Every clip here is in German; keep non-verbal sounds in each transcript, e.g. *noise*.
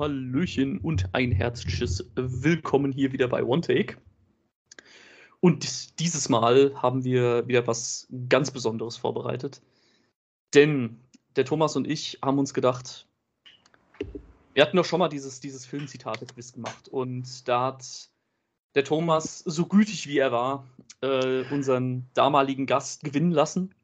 Hallöchen und ein herzliches Willkommen hier wieder bei One Take. Und dieses Mal haben wir wieder was ganz Besonderes vorbereitet. Denn der Thomas und ich haben uns gedacht, wir hatten doch schon mal dieses, dieses Filmzitate-Quiz gemacht. Und da hat der Thomas, so gütig wie er war, äh, unseren damaligen Gast gewinnen lassen.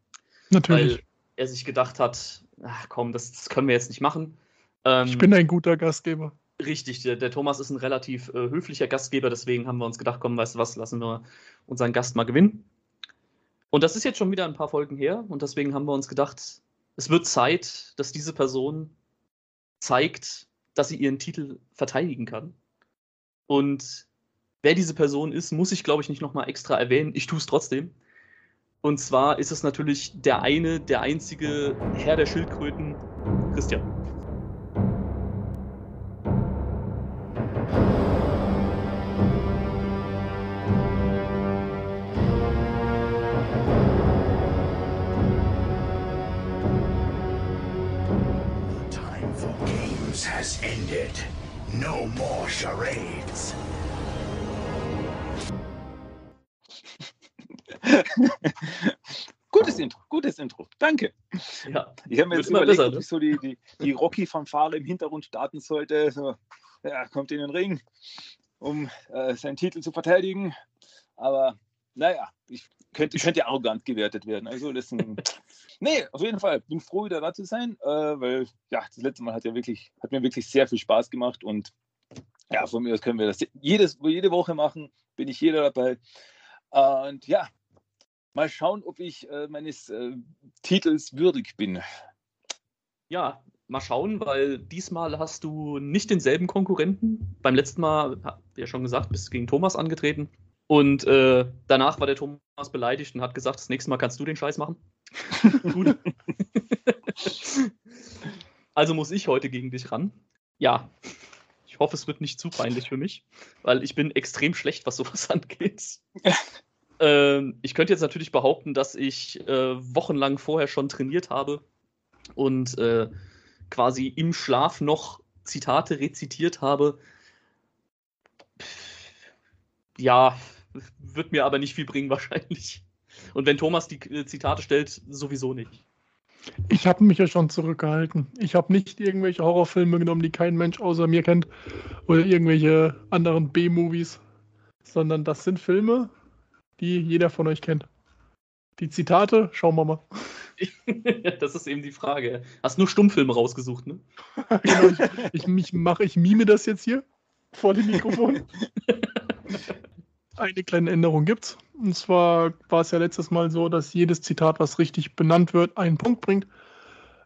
Natürlich. Weil er sich gedacht hat, ach komm, das, das können wir jetzt nicht machen. Ähm, ich bin ein guter Gastgeber. Richtig, der, der Thomas ist ein relativ äh, höflicher Gastgeber, deswegen haben wir uns gedacht, komm, weißt du was, lassen wir unseren Gast mal gewinnen. Und das ist jetzt schon wieder ein paar Folgen her und deswegen haben wir uns gedacht, es wird Zeit, dass diese Person zeigt, dass sie ihren Titel verteidigen kann. Und wer diese Person ist, muss ich, glaube ich, nicht nochmal extra erwähnen. Ich tue es trotzdem. Und zwar ist es natürlich der eine, der einzige Herr der Schildkröten, Christian. Intro, gutes Intro. Danke. Ja, ich habe mir jetzt überlegt, besser, ob ne? ich so die, die, die Rocky-Fanfare im Hintergrund starten sollte. So, ja, kommt in den Ring, um äh, seinen Titel zu verteidigen. Aber naja, ich könnte, könnte arrogant gewertet werden. Also das ist ein, *laughs* nee, auf jeden Fall. Bin froh, wieder da zu sein, äh, weil ja, das letzte Mal hat ja wirklich, hat mir wirklich sehr viel Spaß gemacht und ja, von mir aus können wir das jedes, jede Woche machen. Bin ich jeder dabei. Und ja, mal schauen, ob ich äh, meines äh, Titels würdig bin. Ja, mal schauen, weil diesmal hast du nicht denselben Konkurrenten. Beim letzten Mal, wie ja schon gesagt, bist du gegen Thomas angetreten. Und äh, danach war der Thomas beleidigt und hat gesagt, das nächste Mal kannst du den Scheiß machen. *laughs* Gut. also muss ich heute gegen dich ran. Ja, ich hoffe, es wird nicht zu peinlich für mich, weil ich bin extrem schlecht, was sowas *laughs* angeht. *laughs* Ähm, ich könnte jetzt natürlich behaupten, dass ich äh, wochenlang vorher schon trainiert habe und äh, quasi im Schlaf noch Zitate rezitiert habe. Ja, wird mir aber nicht viel bringen *laughs* wahrscheinlich. Und wenn Thomas die äh, Zitate stellt, sowieso nicht. Ich habe mich ja schon zurückgehalten. Ich habe nicht irgendwelche Horrorfilme genommen, die kein Mensch außer mir kennt, oder irgendwelche anderen B-Movies, sondern das sind Filme, die jeder von euch kennt. Die Zitate, schauen wir mal. *laughs* das ist eben die Frage. Hast nur Stummfilme rausgesucht, ne? *laughs* genau, ich, ich, ich, mache, ich mime das jetzt hier vor dem Mikrofon. *laughs* Eine kleine Änderung gibt's. Und zwar war es ja letztes Mal so, dass jedes Zitat, was richtig benannt wird, einen Punkt bringt.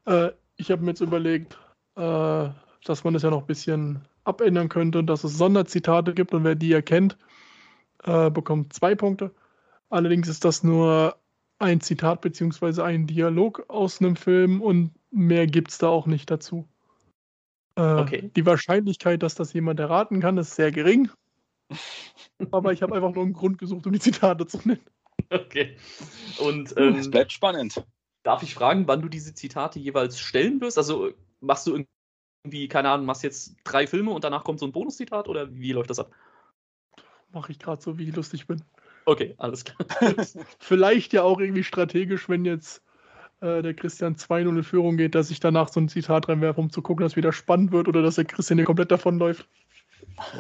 Äh, ich habe mir jetzt überlegt, äh, dass man das ja noch ein bisschen abändern könnte und dass es Sonderzitate gibt und wer die erkennt, äh, bekommt zwei Punkte. Allerdings ist das nur ein Zitat bzw. ein Dialog aus einem Film und mehr gibt es da auch nicht dazu. Äh, okay. Die Wahrscheinlichkeit, dass das jemand erraten kann, ist sehr gering. *laughs* Aber ich habe einfach nur einen Grund gesucht, um die Zitate zu nennen. Okay. Und ähm, es bleibt spannend. Darf ich fragen, wann du diese Zitate jeweils stellen wirst? Also machst du irgendwie, keine Ahnung, machst jetzt drei Filme und danach kommt so ein Bonuszitat oder wie läuft das ab? Mache ich gerade so, wie ich lustig bin. Okay, alles klar. *laughs* Vielleicht ja auch irgendwie strategisch, wenn jetzt äh, der Christian 2-0 in Führung geht, dass ich danach so ein Zitat reinwerfe, um zu gucken, dass es wieder spannend wird oder dass der Christian hier komplett davonläuft.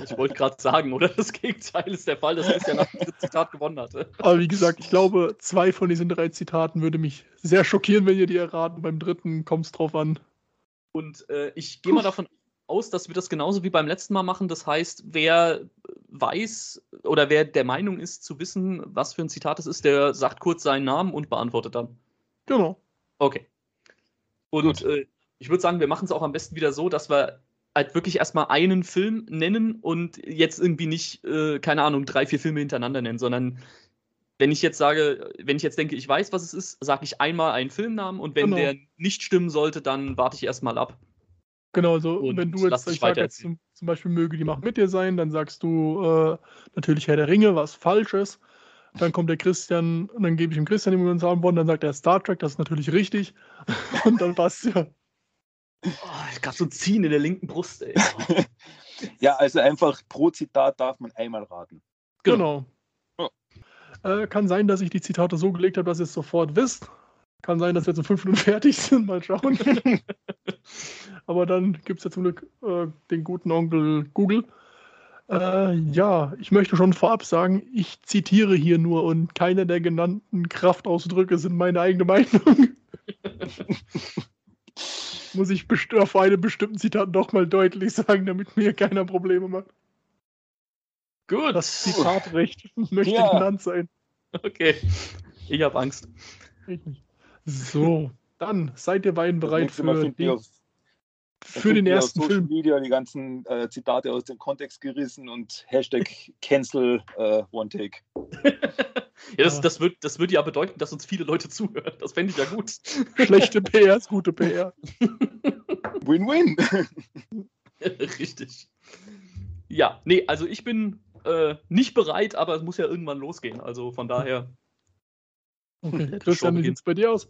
Ich wollte gerade sagen, oder? Das Gegenteil ist der Fall, dass Christian nach dem Zitat gewonnen hatte. Aber wie gesagt, ich glaube, zwei von diesen drei Zitaten würde mich sehr schockieren, wenn ihr die erraten. Beim dritten kommt es drauf an. Und äh, ich gehe mal davon aus, dass wir das genauso wie beim letzten Mal machen. Das heißt, wer weiß oder wer der Meinung ist zu wissen, was für ein Zitat es ist, der sagt kurz seinen Namen und beantwortet dann. Genau. Okay. Und äh, ich würde sagen, wir machen es auch am besten wieder so, dass wir halt wirklich erstmal einen Film nennen und jetzt irgendwie nicht, äh, keine Ahnung, drei, vier Filme hintereinander nennen, sondern wenn ich jetzt sage, wenn ich jetzt denke, ich weiß, was es ist, sage ich einmal einen Filmnamen und wenn genau. der nicht stimmen sollte, dann warte ich erstmal ab. Genau, so und wenn du jetzt, ich sage jetzt zum, zum, Beispiel, möge die Macht mit dir sein, dann sagst du äh, natürlich Herr der Ringe, was Falsches. Dann kommt der Christian, und dann gebe ich dem Christian die Zahlwort, dann sagt er Star Trek, das ist natürlich richtig. *laughs* und dann passt ja. Oh, Gerade so ein Ziehen in der linken Brust, ey. *laughs* ja, also einfach pro Zitat darf man einmal raten. Genau. genau. Äh, kann sein, dass ich die Zitate so gelegt habe, dass ihr es sofort wisst. Kann sein, dass wir jetzt in fünf Minuten *laughs* fertig sind. Mal schauen. *laughs* Aber dann gibt es ja zum Glück äh, den guten Onkel Google. Äh, ja, ich möchte schon vorab sagen, ich zitiere hier nur und keine der genannten Kraftausdrücke sind meine eigene Meinung. *laughs* Muss ich auf einem bestimmten Zitat doch mal deutlich sagen, damit mir keiner Probleme macht. Gut. Das Zitatrecht möchte ja. genannt sein. Okay. Ich habe Angst. So, dann seid ihr beiden bereit für, die, auf, für den ersten Film. Media die ganzen äh, Zitate aus dem Kontext gerissen und Hashtag *laughs* Cancel äh, One Take. *laughs* ja, das, das, wird, das würde ja bedeuten, dass uns viele Leute zuhören. Das fände ich ja gut. Schlechte *laughs* PR ist gute PR. Win-win. Richtig. Ja, nee, also ich bin äh, nicht bereit, aber es muss ja irgendwann losgehen. Also von daher. Okay, Christian, wie sieht es bei dir aus?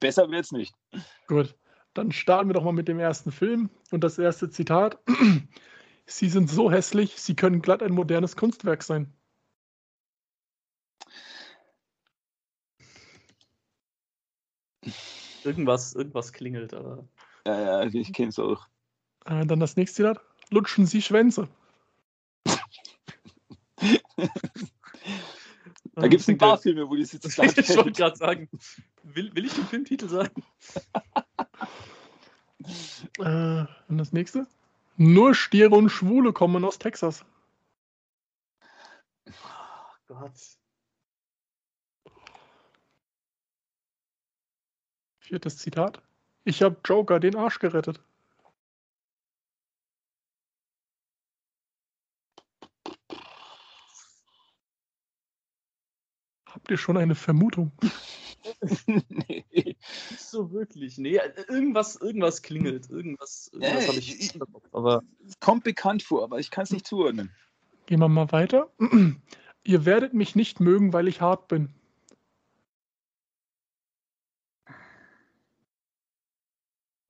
Besser wird es nicht. Gut, dann starten wir doch mal mit dem ersten Film. Und das erste Zitat. *clears throat* Sie sind so hässlich, sie können glatt ein modernes Kunstwerk sein. Irgendwas, irgendwas klingelt, aber. Ja, ja, ich kenne es auch. Äh, dann das nächste Zitat. Lutschen Sie Schwänze. *laughs* Da gibt es ein *laughs* paar Filme, wo die jetzt *laughs* sagen. Ich wollte gerade sagen, will, will ich den Filmtitel sagen? *laughs* äh, und das nächste? Nur Stiere und Schwule kommen aus Texas. Oh Gott. Viertes Zitat. Ich habe Joker den Arsch gerettet. Habt ihr schon eine Vermutung? *laughs* nee, nicht so wirklich. Nee, irgendwas, irgendwas klingelt. Irgendwas, irgendwas äh, habe ich, ich aber kommt bekannt vor, aber ich kann es nicht zuordnen. Gehen wir mal weiter. *clears throat* ihr werdet mich nicht mögen, weil ich hart bin.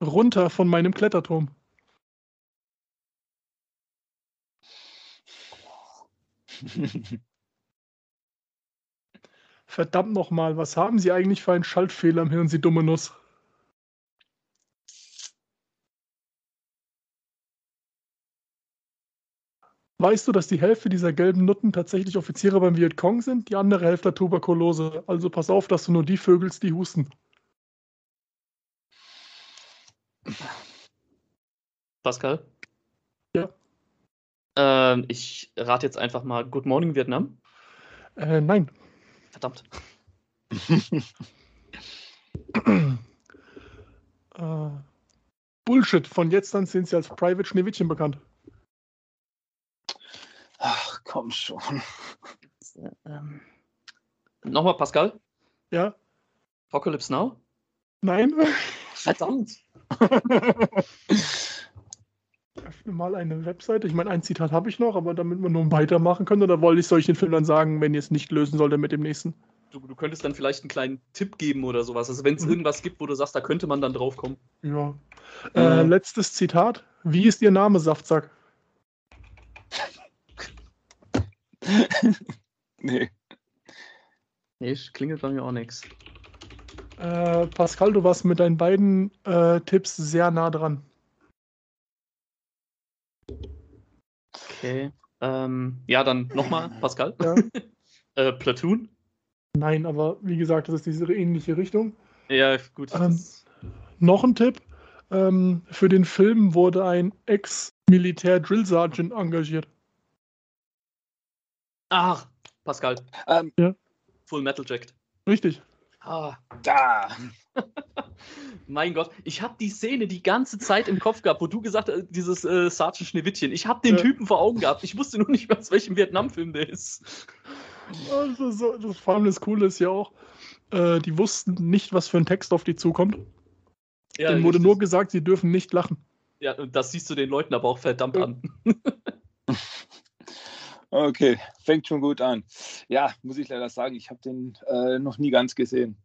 Runter von meinem Kletterturm. *laughs* Verdammt nochmal, was haben Sie eigentlich für einen Schaltfehler im Hirn, Sie dumme Nuss? Weißt du, dass die Hälfte dieser gelben Nutten tatsächlich Offiziere beim Vietcong sind? Die andere Hälfte hat Tuberkulose. Also pass auf, dass du nur die vögelst, die husten. Pascal? Ja. Ähm, ich rate jetzt einfach mal Good Morning Vietnam. Äh, nein. Verdammt. *laughs* äh, Bullshit. Von jetzt an sind sie als Private Schneewittchen bekannt. Ach, komm schon. Ähm, Nochmal, Pascal? Ja. Apocalypse Now? Nein. Verdammt. *laughs* Öffne mal eine Webseite. Ich meine, ein Zitat habe ich noch, aber damit wir nur weitermachen können, oder wollte ich solchen Film dann sagen, wenn ihr es nicht lösen solltet mit dem nächsten? Du, du, könntest dann vielleicht einen kleinen Tipp geben oder sowas. Also wenn es mhm. irgendwas gibt, wo du sagst, da könnte man dann drauf kommen. Ja. Äh, mhm. letztes Zitat. Wie ist Ihr Name, Saftsack? *laughs* nee. Nee, klingelt bei mir auch nichts. Äh, Pascal, du warst mit deinen beiden äh, Tipps sehr nah dran. Okay. Ähm, ja, dann nochmal, Pascal. Ja. *laughs* äh, Platoon? Nein, aber wie gesagt, das ist diese ähnliche Richtung. Ja, gut. Ähm, noch ein Tipp. Ähm, für den Film wurde ein Ex-Militär Drill Sergeant engagiert. Ach, Pascal. Ähm, ja. Full Metal Jacket. Richtig. Ah. Da. *laughs* mein Gott, ich habe die Szene die ganze Zeit im Kopf gehabt, wo du gesagt hast, dieses äh, Sergeant Schneewittchen. Ich habe den ja. Typen vor Augen gehabt. Ich wusste nur nicht aus welchem Vietnam-Film der ist. Also so, das, vor allem das Coole ist ja auch, äh, die wussten nicht, was für ein Text auf die zukommt. Ja, Denen wurde nur gesagt, sie dürfen nicht lachen. Ja, und das siehst du den Leuten aber auch verdammt ja. an. *laughs* okay, fängt schon gut an. Ja, muss ich leider sagen, ich habe den äh, noch nie ganz gesehen.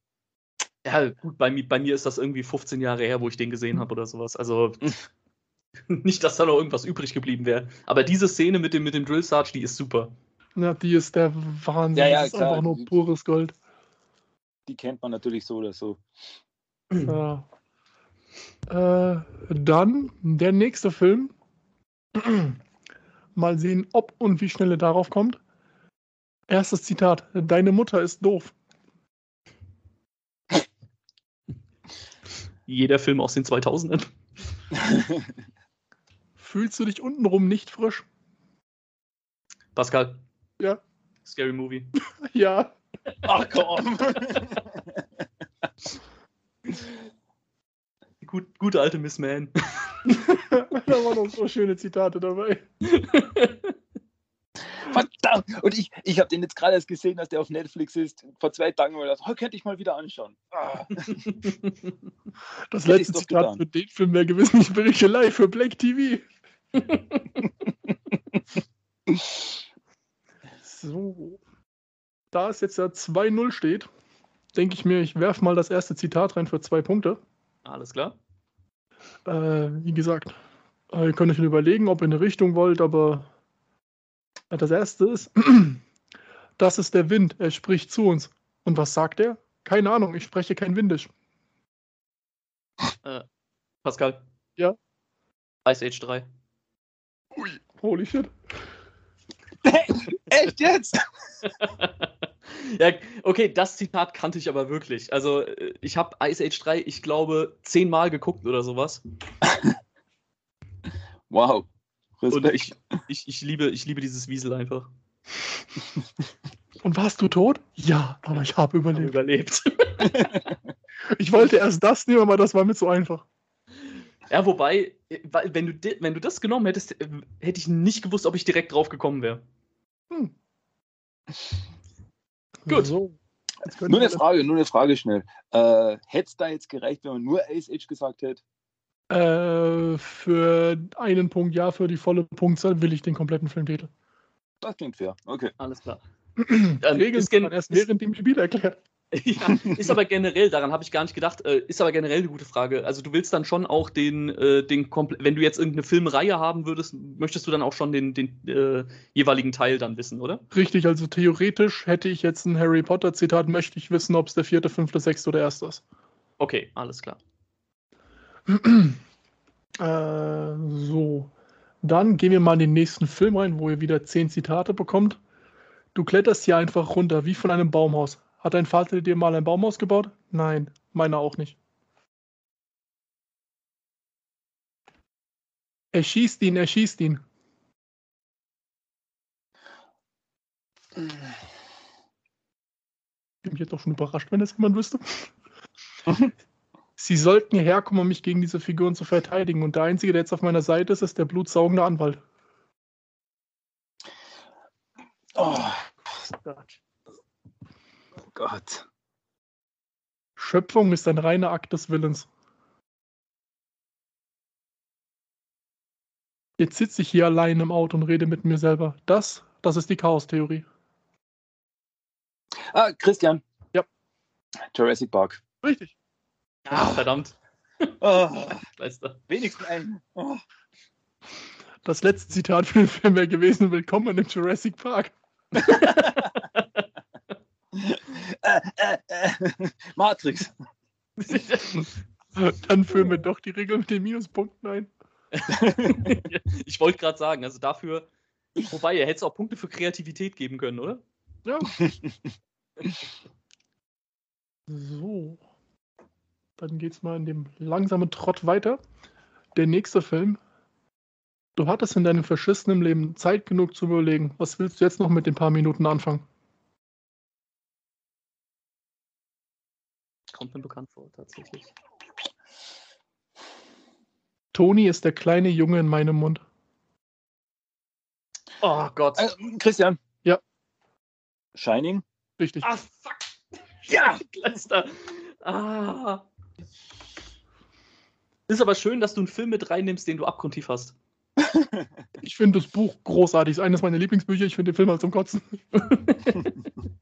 Ja, gut, bei, bei, mir ist das irgendwie 15 Jahre her, wo ich den gesehen habe oder sowas. Also *laughs* nicht, dass da noch irgendwas übrig geblieben wäre. Aber diese Szene mit dem, mit dem Drill Sarge, die ist super. Ja, die ist der Wahnsinn. Ja, ja, das ist klar. einfach nur pures Gold. Die kennt man natürlich so oder so. Ja. Äh, dann der nächste Film. *clears throat* Mal sehen, ob und wie schnell er darauf kommt. Erstes Zitat. Deine Mutter ist doof. Jeder Film aus den 2000ern. *laughs* Fühlst du dich untenrum nicht frisch? Pascal. Ja. Scary Movie. *laughs* ja. Ach komm. *laughs* Gut, gute alte Miss Man. da waren noch so schöne Zitate dabei. Verdammt! Und ich, ich habe den jetzt gerade erst gesehen, dass der auf Netflix ist. Vor zwei Tagen war das. Oh, könnte ich mal wieder anschauen. Ah. Das *laughs* letzte Zitat für den Film wäre gewesen, ich berichte live für Black TV. *laughs* so. Da es jetzt ja 2-0 steht, denke ich mir, ich werfe mal das erste Zitat rein für zwei Punkte. Alles klar. Äh, wie gesagt, ihr könnt euch überlegen, ob ihr eine Richtung wollt, aber das erste ist, *clears throat* das ist der Wind, er spricht zu uns. Und was sagt er? Keine Ahnung, ich spreche kein Windisch. Äh, Pascal. Ja. Ice Age 3. Ui, holy shit. *laughs* Echt jetzt? *laughs* ja, okay, das Zitat kannte ich aber wirklich. Also, äh, ich habe Ice Age 3, ich glaube, zehnmal geguckt oder sowas. *laughs* wow. Respekt. Und ich, ich, ich, liebe, ich liebe dieses Wiesel einfach. Und warst du tot? Ja, aber ich habe überlebt. Hab überlebt. *laughs* ich wollte erst das nehmen, aber das war mir zu einfach. Ja, wobei, wenn du, wenn du das genommen hättest, äh, hätte ich nicht gewusst, ob ich direkt drauf gekommen wäre. Hm. Gut. So. Nur eine Frage, nur eine Frage schnell. Äh, hätte es da jetzt gereicht, wenn man nur Ace Age gesagt hätte? Äh, für einen Punkt ja, für die volle Punktzahl will ich den kompletten Filmtitel. Das klingt fair. Okay. Alles klar. *clears throat* Regeln ist erst während dem Spiel erklärt. *laughs* ja, ist aber generell, daran habe ich gar nicht gedacht, äh, ist aber generell eine gute Frage. Also du willst dann schon auch den, äh, den wenn du jetzt irgendeine Filmreihe haben würdest, möchtest du dann auch schon den, den äh, jeweiligen Teil dann wissen, oder? Richtig, also theoretisch hätte ich jetzt ein Harry Potter Zitat, möchte ich wissen, ob es der vierte, fünfte, sechste oder erste ist. Okay, alles klar. Äh, so. Dann gehen wir mal in den nächsten Film rein, wo ihr wieder zehn Zitate bekommt. Du kletterst hier einfach runter, wie von einem Baumhaus. Hat dein Vater dir mal ein Baumhaus gebaut? Nein, meiner auch nicht. Er schießt ihn, er schießt ihn. Ich bin jetzt doch schon überrascht, wenn das jemand wüsste. *laughs* Sie sollten hierher kommen, um mich gegen diese Figuren zu verteidigen. Und der Einzige, der jetzt auf meiner Seite ist, ist der blutsaugende Anwalt. Oh Gott. Oh Gott. Schöpfung ist ein reiner Akt des Willens. Jetzt sitze ich hier allein im Auto und rede mit mir selber. Das, das ist die Chaos-Theorie. Ah, Christian. Ja. Jurassic Park. Richtig. Ah, verdammt. Oh, *laughs* wenigstens ein. Oh. Das letzte Zitat für den Film wäre gewesen: Willkommen im Jurassic Park. *laughs* äh, äh, äh, Matrix. *laughs* Dann führen wir doch die Regel mit den Minuspunkten ein. ich wollte gerade sagen, also dafür, wobei, ihr hättet auch Punkte für Kreativität geben können, oder? Ja. so. Dann geht's mal in dem langsamen Trott weiter. Der nächste Film. Du hattest in deinem verschissenen Leben Zeit genug zu überlegen. Was willst du jetzt noch mit den paar Minuten anfangen? Kommt mir bekannt vor, tatsächlich. Toni ist der kleine Junge in meinem Mund. Oh Gott. Äh, Christian. Ja. Shining. Richtig. Ah, fuck. *laughs* Ja, Letzter. Ah. Ist aber schön, dass du einen Film mit reinnimmst, den du abgrundtief hast. *laughs* ich finde das Buch großartig. ist eines meiner Lieblingsbücher. Ich finde den Film halt zum Kotzen. *laughs*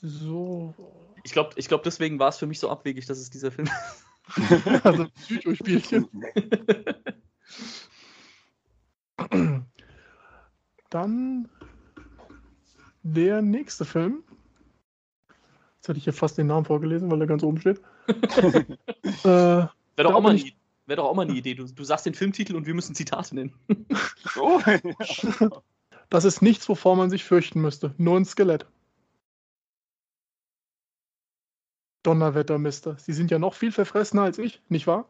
so. Ich glaube, ich glaub, deswegen war es für mich so abwegig, dass es dieser Film *laughs* also Psychospielchen. Dann der nächste Film. Jetzt hätte ich hier fast den Namen vorgelesen, weil er ganz oben steht. *laughs* äh, Wäre doch, auch mal eine, wär doch auch mal eine Idee. Du, du sagst den Filmtitel und wir müssen Zitate nennen. *laughs* oh. *laughs* Das ist nichts, wovor man sich fürchten müsste. Nur ein Skelett. Donnerwetter, Mister. Sie sind ja noch viel verfressener als ich, nicht wahr?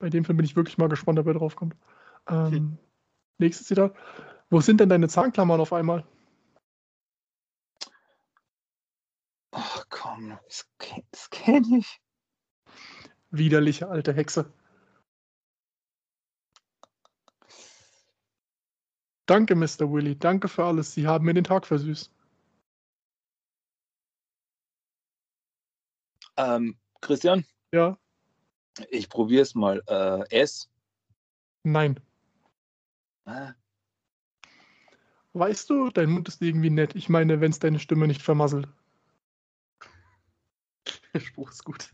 Bei dem Film bin ich wirklich mal gespannt, ob er draufkommt. Ähm, hm. Nächstes Zitat. Wo sind denn deine Zahnklammern auf einmal? Ach komm, das, das kenne ich. Widerliche alte Hexe. Danke, Mr. Willy. Danke für alles. Sie haben mir den Tag versüßt. Ähm, Christian? Ja. Ich probiere es mal. Äh, S? Nein. Äh? Weißt du, dein Mund ist irgendwie nett. Ich meine, wenn es deine Stimme nicht vermasselt. Der Spruch ist gut.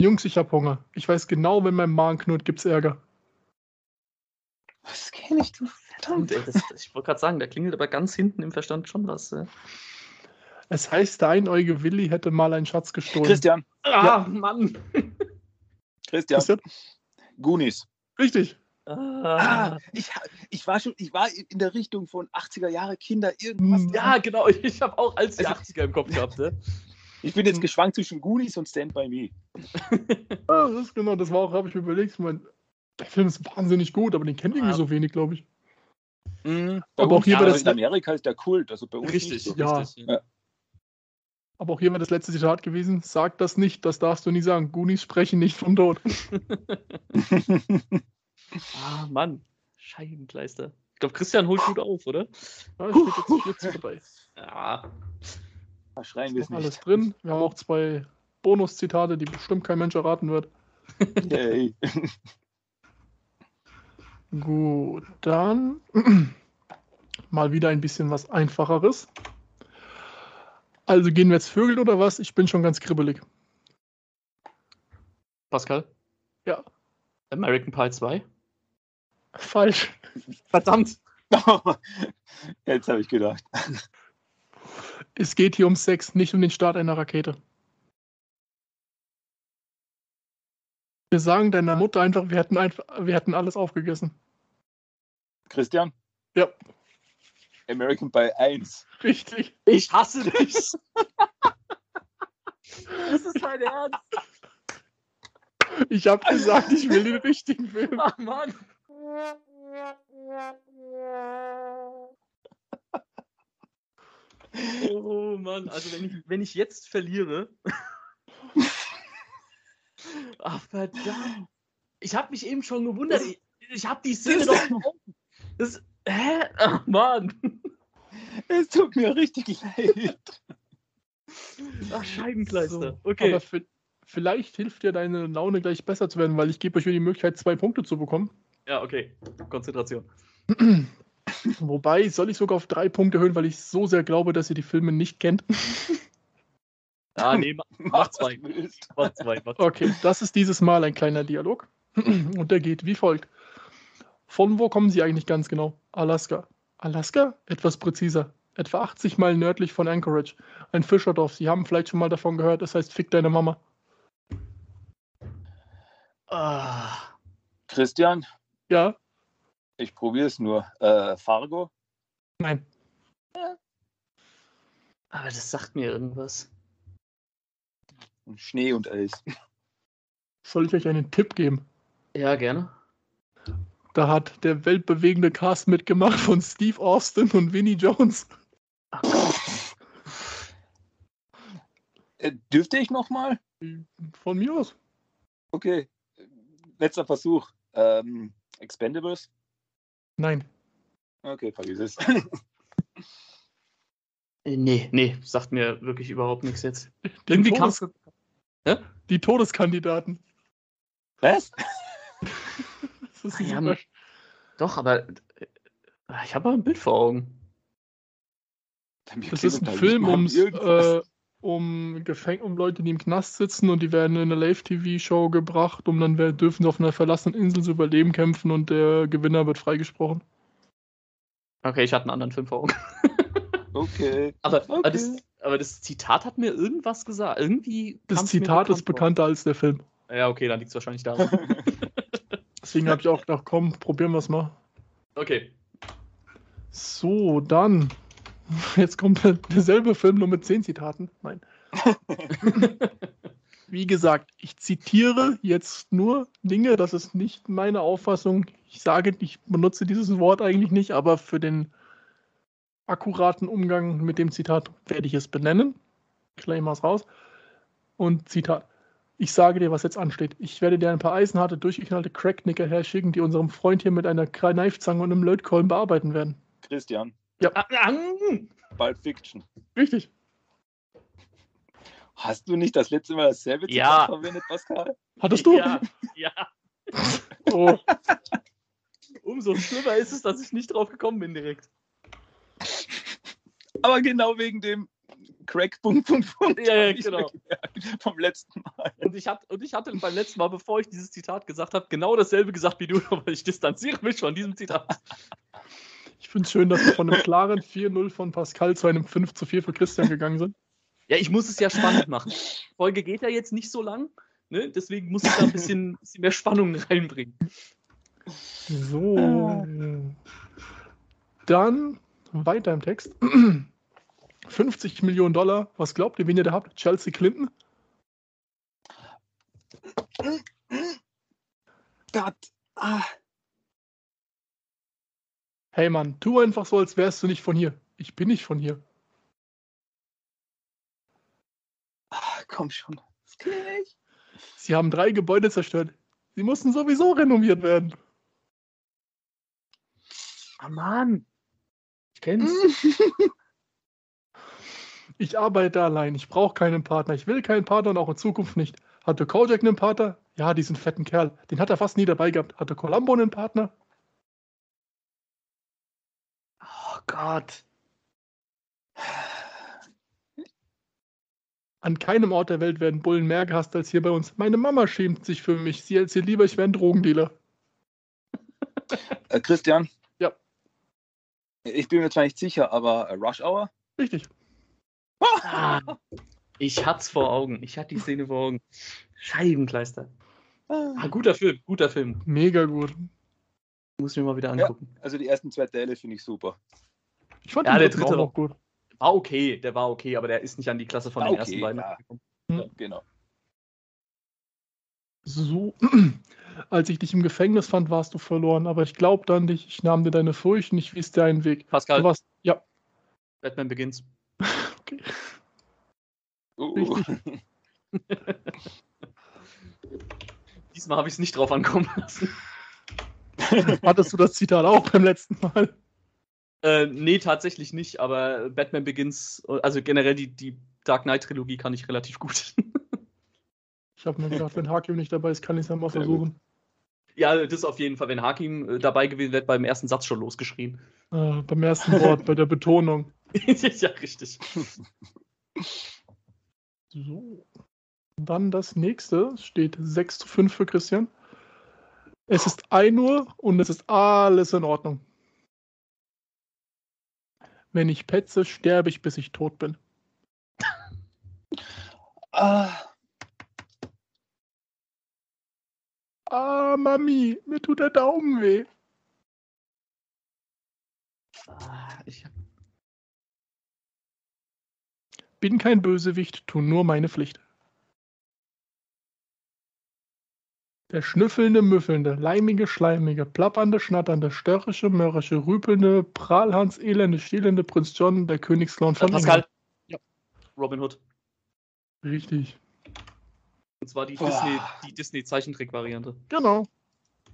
Jungs, ich hab Hunger. Ich weiß genau, wenn mein Magen knurrt, gibt's Ärger. Was kenne ich, du verdammt. Ey, das, ich wollte gerade sagen, da klingelt aber ganz hinten im Verstand schon was. Äh. Es heißt, der einäugige Willi hätte mal einen Schatz gestohlen. Christian. Ah, ja. Mann. Christian. Christian. Goonies. Richtig. Ah, ich, ich, war schon, ich war in der Richtung von 80er Jahre Kinder irgendwas. Hm. Ja, genau. Ich, ich habe auch als die also, 80er im Kopf gehabt. Ne? Ich bin jetzt geschwankt zwischen Goonies und Stand By Me. *laughs* ja, das ist genau, das war auch, habe ich mir überlegt. Ich mein, der Film ist wahnsinnig gut, aber den kennt irgendwie ja. so wenig, glaube ich. Mhm, aber auch hier ja, das in Amerika ist der Kult, also bei uns richtig, so. ja. richtig. Ja. Aber auch hier wäre das letzte Zitat gewesen: Sag das nicht, das darfst du nie sagen. Goonies sprechen nicht vom Tod. *laughs* *laughs* ah, Mann. Scheibenkleister. Ich glaube, Christian holt gut auf, oder? Ja, steht jetzt 40 dabei. Ja. Schreien wir es nicht. Alles drin. Wir haben auch zwei Bonuszitate, die bestimmt kein Mensch erraten wird. Yay. *laughs* Gut, dann *clears throat* mal wieder ein bisschen was Einfacheres. Also gehen wir jetzt Vögel oder was? Ich bin schon ganz kribbelig. Pascal? Ja. American Pie 2? Falsch. Verdammt. *laughs* Jetzt habe ich gedacht. Es geht hier um Sex, nicht um den Start einer Rakete. Wir sagen deiner Mutter einfach, wir hätten, einfach, wir hätten alles aufgegessen. Christian? Ja. American Pie 1. Richtig. Ich hasse dich. *laughs* das ist dein Ernst. Ich habe gesagt, ich will den richtigen Film. Ach Mann. Oh Mann, also wenn ich, wenn ich jetzt verliere. *laughs* Ach verdammt. Ich habe mich eben schon gewundert. Ich, ich habe die Szene doch *laughs* noch das, Hä? Ach Mann. Es tut mir richtig leid. Ach, Scheibenkleister. Okay. Aber vielleicht hilft dir deine Laune gleich besser zu werden, weil ich gebe euch die Möglichkeit, zwei Punkte zu bekommen. Ja, okay. Konzentration. *clears throat* Wobei, soll ich sogar auf drei Punkte erhöhen, weil ich so sehr glaube, dass ihr die Filme nicht kennt? Ah, nee, mach zwei. Mach zwei. Mach zwei. Okay, das ist dieses Mal ein kleiner Dialog. *clears throat* Und der geht wie folgt. Von wo kommen Sie eigentlich ganz genau? Alaska. Alaska? Etwas präziser. Etwa 80 Meilen nördlich von Anchorage. Ein Fischerdorf. Sie haben vielleicht schon mal davon gehört. Das heißt, fick deine Mama. Ah. Christian? Ja? Ich probiere es nur. Äh, Fargo? Nein. Ja. Aber das sagt mir irgendwas. Schnee und Eis. Soll ich euch einen Tipp geben? Ja, gerne. Da hat der weltbewegende Cast mitgemacht von Steve Austin und Vinnie Jones. Ach Gott. Äh, dürfte ich nochmal? Von mir aus. Okay. Letzter Versuch. Ähm, Expendables? Nein. Okay, vergiss es. Äh, nee, nee, sagt mir wirklich überhaupt nichts jetzt. *laughs* Die Irgendwie Todes ja? Die Todeskandidaten. Was? *laughs* Das ist ja, doch, aber äh, ich habe ein Bild vor Augen. Das ist ein Film ums, äh, um, Gefäng um Leute, die im Knast sitzen und die werden in eine Live-TV-Show gebracht, um dann dürfen sie auf einer verlassenen Insel zu überleben kämpfen und der Gewinner wird freigesprochen. Okay, ich hatte einen anderen Film vor Augen. *laughs* *laughs* okay. Aber, okay. Aber, das, aber, das, Zitat hat mir irgendwas gesagt. Irgendwie. Das Zitat ist bekannter vor. als der Film. Ja, okay, dann liegt es wahrscheinlich daran. *laughs* Deswegen habe ich auch gedacht, komm, probieren wir es mal. Okay. So, dann. *laughs* Jetzt kommt derselbe Film, nur mit zehn Zitaten. Nein. *laughs* Wie gesagt, ich zitiere jetzt nur Dinge, das ist nicht meine Auffassung. Ich sage, ich benutze dieses Wort eigentlich nicht, aber für den akkuraten Umgang mit dem Zitat werde ich es benennen. Ich lege mal es raus. Und Zitat. Ich sage dir, was jetzt ansteht. Ich werde dir ein paar eisenharte, durchgeknallte Cracknicker herschicken, die unserem Freund hier mit einer Kneifzange und einem Lötkolben bearbeiten werden. Christian. Ja. Pulp Fiction. Richtig. Hast du nicht das letzte Mal dasselbe Zitat ja. verwendet, Pascal? Hattest du? Ja. ja. *laughs* oh. Umso schlimmer ist es, dass ich nicht drauf gekommen bin direkt. Aber genau wegen dem Crack, Punkt, Punkt, Punkt. Ja, ja genau. Vom letzten Mal. Und ich, hat, und ich hatte beim letzten Mal, bevor ich dieses Zitat gesagt habe, genau dasselbe gesagt wie du, *laughs* aber ich distanziere mich von diesem Zitat. Ich finde es schön, dass wir von einem klaren 4-0 von Pascal zu einem 5 zu 4 für Christian gegangen sind. Ja, ich muss es ja spannend machen. Die Folge geht ja jetzt nicht so lang, ne? deswegen muss ich da ein bisschen, bisschen mehr Spannung reinbringen. So. Dann weiter im Text. 50 Millionen Dollar. Was glaubt ihr, wen ihr da habt? Chelsea Clinton? Gott. Ah. Hey Mann, tu einfach so, als wärst du nicht von hier. Ich bin nicht von hier. Ach, komm schon. Das ich nicht. Sie haben drei Gebäude zerstört. Sie mussten sowieso renoviert werden. Ah, oh Mann. Ich kenn's. *laughs* ich arbeite allein. Ich brauche keinen Partner. Ich will keinen Partner und auch in Zukunft nicht. Hatte Kojak einen Partner? Ja, diesen fetten Kerl. Den hat er fast nie dabei gehabt. Hatte Columbo einen Partner? Gott. An keinem Ort der Welt werden Bullen mehr gehasst als hier bei uns. Meine Mama schämt sich für mich. Sie erzählt lieber, ich wäre ein Drogendealer. Äh, Christian? Ja. Ich bin mir zwar nicht sicher, aber Rush Hour? Richtig. Ah, ich hat's vor Augen. Ich hatte die Szene vor Augen. Scheibenkleister. Ah, guter Film, guter Film. Mega gut. Muss ich mir mal wieder angucken. Ja, also die ersten zwei Teile finde ich super. Ich fand ja, der dritte noch gut. War okay, der war okay, aber der ist nicht an die Klasse von war den okay, ersten beiden gekommen. Ja, genau. So, *clears throat* als ich dich im Gefängnis fand, warst du verloren, aber ich glaubte an dich, ich nahm dir deine Furcht und ich wies dir einen Weg. Pascal. Du warst, ja. Batman Begins. *laughs* okay. Uh. *laughs* Diesmal habe ich es nicht drauf ankommen lassen. Hattest du das Zitat auch beim letzten Mal? Äh, nee, tatsächlich nicht, aber Batman Begins, also generell die, die Dark Knight-Trilogie kann ich relativ gut. *laughs* ich habe mir gedacht, wenn Hakim nicht dabei ist, kann ich es ja mal versuchen. Ja, das auf jeden Fall. Wenn Hakim äh, dabei gewesen wäre, beim ersten Satz schon losgeschrien. Äh, beim ersten Wort, bei der Betonung. *laughs* ja, richtig. So. Dann das nächste steht 6 zu 5 für Christian. Es ist 1 Uhr und es ist alles in Ordnung. Wenn ich petze, sterbe ich, bis ich tot bin. ah. Ah, Mami, mir tut der Daumen weh. Ah, ich bin kein Bösewicht, tu nur meine Pflicht. Der schnüffelnde, müffelnde, leimige, schleimige, plappernde, schnatternde, störrische, mörrische, rüpelnde, Prahlhans, elende, stehlende Prinz John, der Königsclown von Pascal. Ja. Robin Hood. Richtig. Und zwar die Disney, die Disney Zeichentrick-Variante. Genau.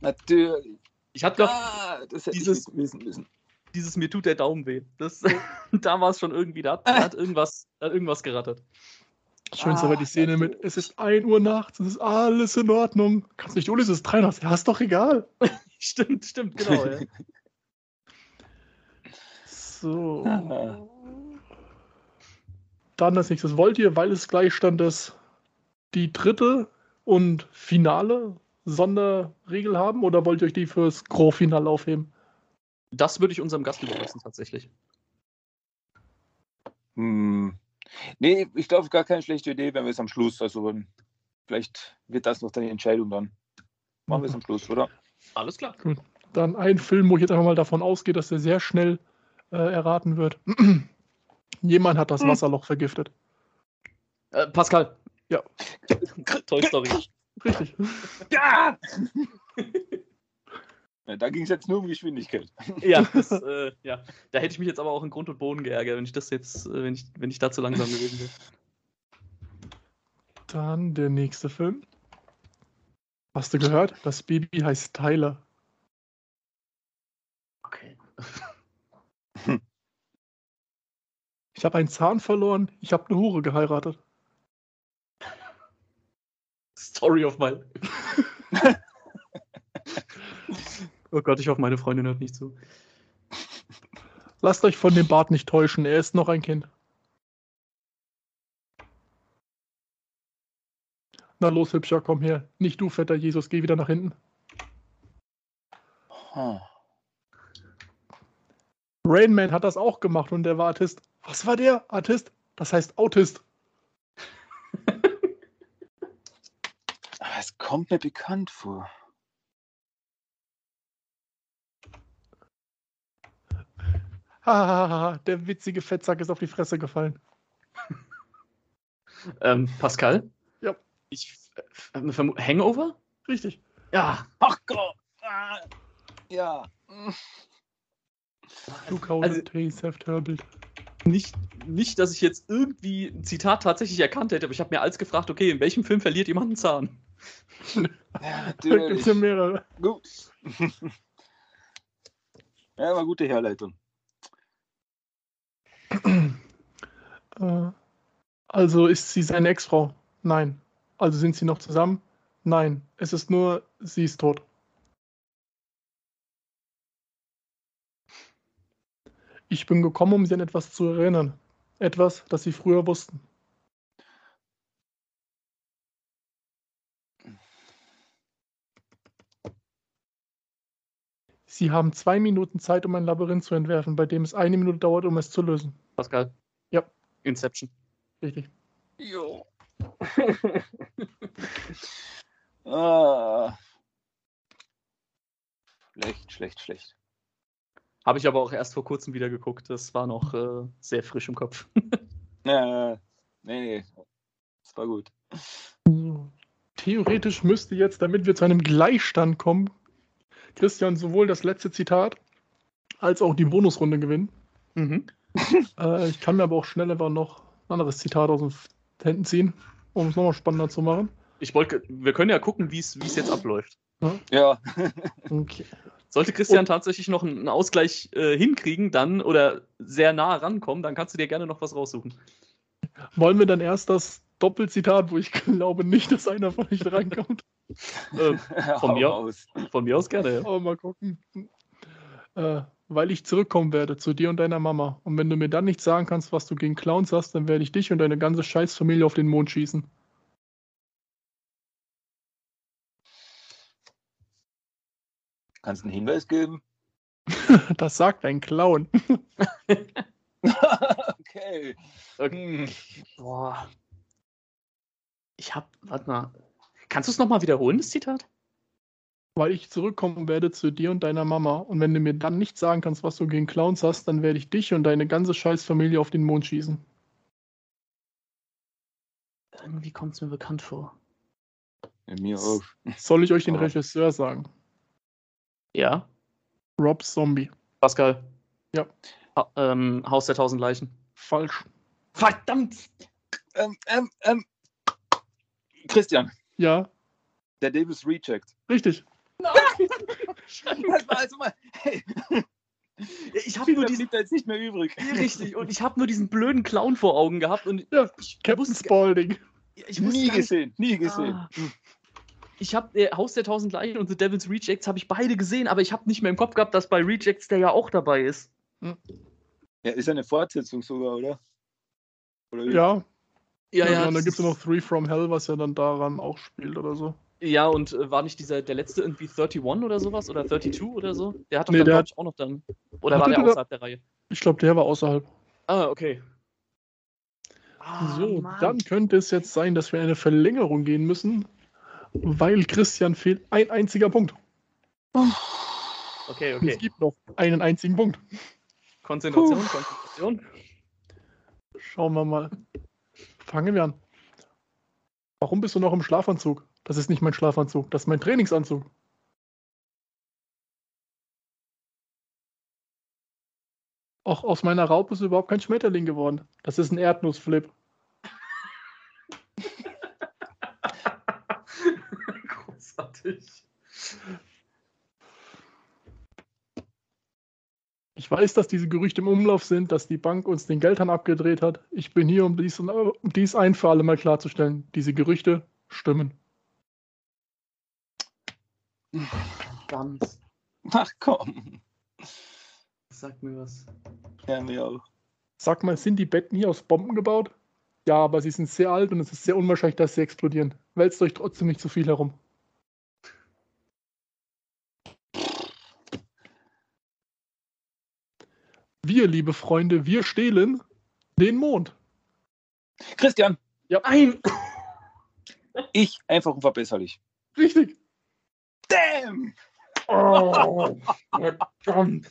Natürlich. Ich hatte doch ah, dieses, wissen müssen. dieses mir tut der Daumen weh. Das, *laughs* da war es schon irgendwie, da hat, da hat irgendwas, da hat irgendwas gerattert. Schönste ah, war die Szene mit, es ist 1 Uhr nachts, es ist alles in Ordnung. Kannst nicht, Uli, es ist 3 nachts. Ja, ist doch egal. *laughs* stimmt, stimmt, genau. Ja. *laughs* So. *laughs* Dann als nächstes. Wollt ihr, weil es Gleichstand ist, die dritte und finale Sonderregel haben oder wollt ihr euch die fürs Gros-Final aufheben? Das würde ich unserem Gast überlassen, tatsächlich. Hm. Nee, ich glaube, gar keine schlechte Idee, wenn wir es am Schluss, also vielleicht wird das noch die Entscheidung dann. Machen wir es am Schluss, oder? Alles klar. Gut. Dann ein Film, wo ich jetzt einfach mal davon ausgehe, dass der sehr schnell äh, erraten wird. *clears throat* Jemand hat das hm. Wasserloch vergiftet. Äh, Pascal. Ja. Toy Story. Richtig. Ja! *laughs* ja da ging es jetzt nur um Geschwindigkeit. *laughs* Ja, das, *laughs* äh, ja, da hätte ich mich jetzt aber auch in Grund und Boden geärgert, wenn ich das jetzt, äh, wenn ich, wenn ich da zu langsam gewesen wäre. Dann der nächste Film. Hast du gehört? Das Baby heißt Tyler. Okay. Ich habe einen Zahn verloren, ich habe eine Hure geheiratet. Story of my *laughs* oh Gott, ich hoffe, meine Freundin hört nicht zu. Lasst euch von dem Bart nicht täuschen, er ist noch ein Kind. Na los, Hübscher, komm her. Nicht du, fetter Jesus, geh wieder nach hinten. Huh. Rainman hat das auch gemacht und der war Artist. Was war der? Artist? Das heißt Autist. *laughs* Es kommt mir bekannt vor. Hahaha, der witzige Fettsack ist auf die Fresse gefallen. ähm, Pascal? Ja. Ich äh, Hangover? Richtig. Ja. Ach Gott. Ah. Ja. Du also. Nicht, nicht, dass ich jetzt irgendwie ein Zitat tatsächlich erkannt hätte, aber ich habe mir als gefragt, okay, in welchem Film verliert jemand einen Zahn? Ja, *laughs* natürlich. Da gibt ja mehrere. Gut. *laughs* ja, war gute Herleitung. Äh, also ist sie seine Ex-Frau? Nein. Also sind sie noch zusammen? Nein. Es ist nur, sie ist tot. Ich bin gekommen, um sie an etwas zu erinnern. Etwas, das sie früher wussten. Sie haben zwei Minuten Zeit, um ein Labyrinth zu entwerfen, bei dem es eine Minute dauert, um es zu lösen. Pascal. Ja. Inception. Richtig. Jo. *laughs* ah. Schlecht, schlecht, schlecht. Habe ich aber auch erst vor kurzem wieder geguckt. Das war noch äh, sehr frisch im Kopf. *laughs* ja, nee, nee. Das war gut. Theoretisch müsste jetzt, damit wir zu einem Gleichstand kommen, Christian sowohl das letzte Zitat als auch die Bonusrunde gewinnen. Mhm. *laughs* äh, ich kann mir aber auch schnell einfach noch ein anderes Zitat aus den Händen ziehen, um es nochmal spannender zu machen. Ich wollte, wir können ja gucken, wie es jetzt abläuft. Ja. ja. *laughs* okay. Sollte Christian Und, tatsächlich noch einen Ausgleich äh, hinkriegen, dann oder sehr nah rankommen, dann kannst du dir gerne noch was raussuchen. Wollen wir dann erst das Doppelzitat, wo ich *laughs* glaube nicht, dass einer von euch reinkommt? äh, von, mir, aus. von mir aus gerne, ja. Aber mal gucken. Äh, weil ich zurückkommen werde zu dir und deiner Mama. Und wenn du mir dann nicht sagen kannst, was du gegen Clowns hast, dann werde ich dich und deine ganze Scheißfamilie auf den Mond schießen. Kannst du einen Hinweis geben? *laughs* das sagt ein Clown. *laughs* okay. okay. Hm. Boah. Ich hab, warte mal. Kannst du es nochmal wiederholen, das Zitat? Weil ich zurückkommen werde zu dir und deiner Mama. Und wenn du mir dann nicht sagen kannst, was du gegen Clowns hast, dann werde ich dich und deine ganze Scheißfamilie auf den Mond schießen. Irgendwie kommt es mir bekannt vor. Ja, mir auch. Soll ich euch den Regisseur sagen? Ja. Rob Zombie. Pascal. Ja. Ha ähm, Haus der tausend Leichen. Falsch. Verdammt! Ähm, ähm, ähm. Christian. Ja. Der Davis Reject. Richtig. *laughs* Das war also mal. Hey. Ich habe nur diesen jetzt nicht mehr übrig. *laughs* Richtig. Und ich habe nur diesen blöden Clown vor Augen gehabt und ja, Captain Spaulding. Ich nie gesehen, nie gesehen. Ah. ich habe äh, Haus der Tausend Leichen und The Devil's Rejects habe ich beide gesehen, aber ich habe nicht mehr im Kopf gehabt, dass bei Rejects der ja auch dabei ist. Hm. Ja, ist ja eine Fortsetzung sogar, oder? oder ja. Ja, ja. ja und dann gibt es noch Three from Hell, was ja dann daran auch spielt oder so. Ja, und äh, war nicht dieser, der letzte irgendwie 31 oder sowas oder 32 oder so? Der hat doch nee, dann, glaube ich, auch noch dann. Oder war der außerhalb der Reihe? Ich glaube, der war außerhalb. Ah, okay. Ah, so, Mann. dann könnte es jetzt sein, dass wir in eine Verlängerung gehen müssen, weil Christian fehlt ein einziger Punkt. Okay, okay. Es gibt noch einen einzigen Punkt. Konzentration, Puh. Konzentration. Schauen wir mal. Fangen wir an. Warum bist du noch im Schlafanzug? Das ist nicht mein Schlafanzug, das ist mein Trainingsanzug. Auch aus meiner Raupe ist überhaupt kein Schmetterling geworden. Das ist ein Erdnussflip. *laughs* Großartig. Ich weiß, dass diese Gerüchte im Umlauf sind, dass die Bank uns den Geldhahn abgedreht hat. Ich bin hier, um dies, um dies ein für alle Mal klarzustellen. Diese Gerüchte stimmen. Verdammt. Ach komm. Sag mir was. Ja, mir auch. Sag mal, sind die Betten hier aus Bomben gebaut? Ja, aber sie sind sehr alt und es ist sehr unwahrscheinlich, dass sie explodieren. Wälzt euch trotzdem nicht zu viel herum. Wir, liebe Freunde, wir stehlen den Mond. Christian. Ja. Nein. Ich einfach unverbesserlich. Richtig. Damn. Oh, *laughs* verdammt.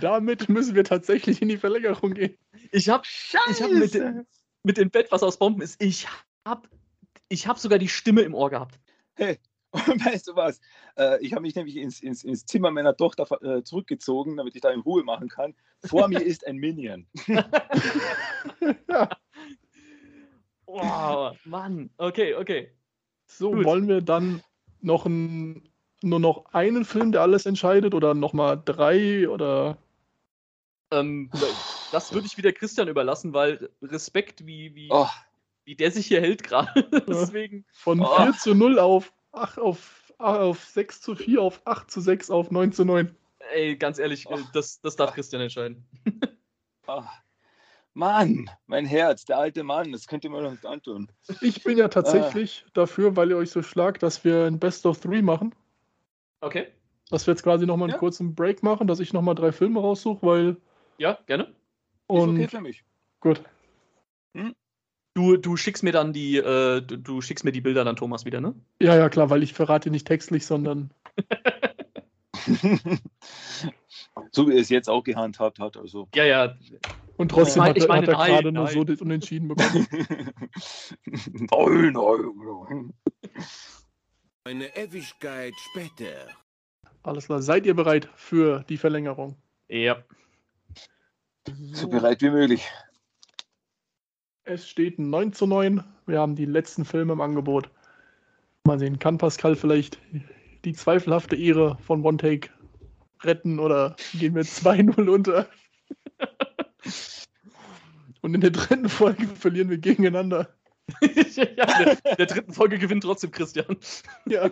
Damit müssen wir tatsächlich in die Verlängerung gehen. Ich habe ich hab mit, mit dem Bett, was aus Bomben ist, ich habe ich hab sogar die Stimme im Ohr gehabt. Hey, *laughs* weißt du was? Äh, ich habe mich nämlich ins, ins, ins, Zimmer meiner Tochter äh, zurückgezogen, damit ich da in Ruhe machen kann. Vor mir ist ein Minion. *laughs* oh, Mann. Okay, okay. So, Gut. wollen wir dann noch ein nur noch einen Film, der alles entscheidet oder nochmal drei oder? Ähm, das würde ich wieder Christian überlassen, weil Respekt, wie, wie, oh. wie der sich hier hält gerade. *laughs* Deswegen. Von oh. 4 zu 0 auf, 8, auf, auf 6 zu 4, auf 8 zu 6, auf 9 zu 9. Ey, ganz ehrlich, oh. das, das darf Christian entscheiden. Mann, mein Herz, der alte Mann, das könnt ihr mir doch nicht antun. Ich bin ja tatsächlich ah. dafür, weil ihr euch so schlagt, dass wir ein Best of Three machen. Okay. Dass wir jetzt quasi nochmal einen ja. kurzen Break machen, dass ich nochmal drei Filme raussuche, weil. Ja, gerne. Und ist okay für mich. Gut. Hm? Du, du schickst mir dann die, äh, du, du, schickst mir die Bilder dann Thomas wieder, ne? Ja, ja, klar, weil ich verrate nicht textlich, sondern. *laughs* *laughs* so wie er es jetzt auch gehandhabt hat, also. Ja, ja. Und trotzdem ich mein, hat, er, meine, hat er gerade nur so das Unentschieden bekommen. *laughs* nein, nein, nein. Eine Ewigkeit später. Alles klar. Seid ihr bereit für die Verlängerung? Ja. So, so bereit wie möglich. Es steht 9 zu 9. Wir haben die letzten Filme im Angebot. Mal sehen, kann Pascal vielleicht die zweifelhafte Ehre von One Take retten oder gehen wir 2-0 unter? Und in der dritten Folge verlieren wir gegeneinander. ja, in der, der dritten Folge gewinnt trotzdem Christian. Ja.